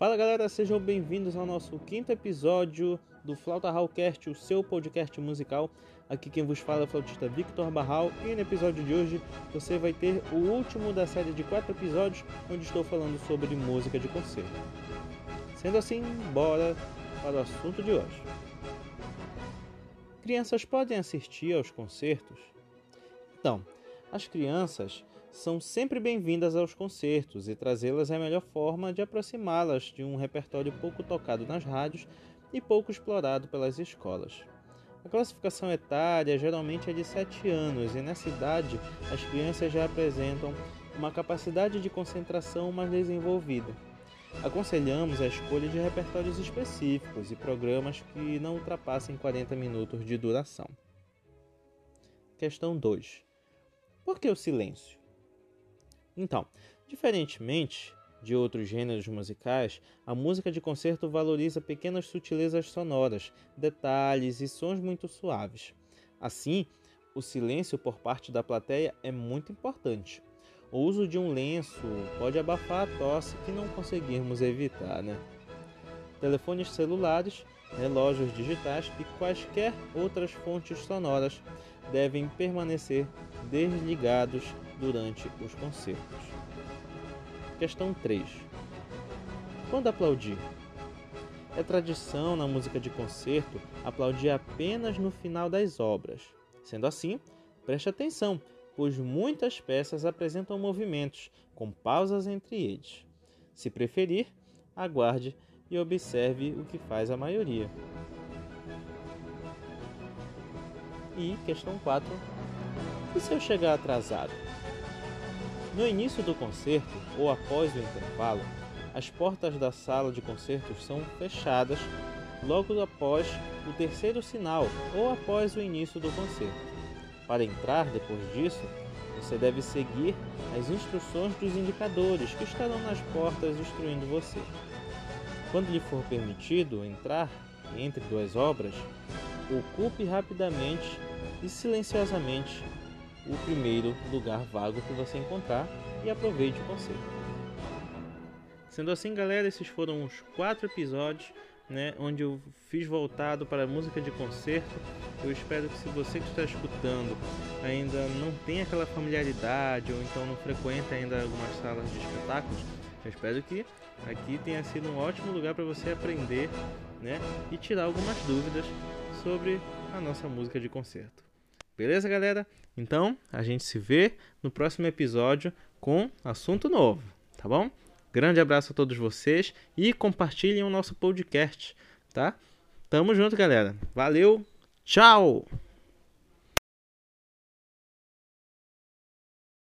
Fala galera, sejam bem-vindos ao nosso quinto episódio do Flauta Hallcast, o seu podcast musical. Aqui quem vos fala é o flautista Victor Barral e no episódio de hoje você vai ter o último da série de quatro episódios onde estou falando sobre música de concerto. Sendo assim, bora para o assunto de hoje. Crianças podem assistir aos concertos? Então, as crianças são sempre bem-vindas aos concertos e trazê-las é a melhor forma de aproximá-las de um repertório pouco tocado nas rádios e pouco explorado pelas escolas. A classificação etária geralmente é de 7 anos e nessa idade as crianças já apresentam uma capacidade de concentração mais desenvolvida. Aconselhamos a escolha de repertórios específicos e programas que não ultrapassem 40 minutos de duração. Questão 2. Por que o silêncio? Então, diferentemente de outros gêneros musicais, a música de concerto valoriza pequenas sutilezas sonoras, detalhes e sons muito suaves. Assim, o silêncio por parte da plateia é muito importante. O uso de um lenço pode abafar a tosse que não conseguirmos evitar, né? Telefones celulares, relógios digitais e quaisquer outras fontes sonoras devem permanecer desligados durante os concertos. Questão 3. Quando aplaudir? É tradição na música de concerto aplaudir apenas no final das obras. Sendo assim, preste atenção, pois muitas peças apresentam movimentos com pausas entre eles. Se preferir, aguarde e observe o que faz a maioria. E questão 4. E se eu chegar atrasado? No início do concerto ou após o intervalo, as portas da sala de concertos são fechadas logo após o terceiro sinal ou após o início do concerto. Para entrar depois disso, você deve seguir as instruções dos indicadores que estarão nas portas instruindo você. Quando lhe for permitido entrar entre duas obras, ocupe rapidamente e silenciosamente o primeiro lugar vago que você encontrar e aproveite o concerto. Sendo assim, galera, esses foram os quatro episódios né, onde eu fiz voltado para a música de concerto. Eu espero que se você que está escutando ainda não tem aquela familiaridade ou então não frequenta ainda algumas salas de espetáculos, eu espero que aqui tenha sido um ótimo lugar para você aprender né, e tirar algumas dúvidas sobre a nossa música de concerto. Beleza, galera? Então, a gente se vê no próximo episódio com assunto novo, tá bom? Grande abraço a todos vocês e compartilhem o nosso podcast, tá? Tamo junto, galera. Valeu, tchau!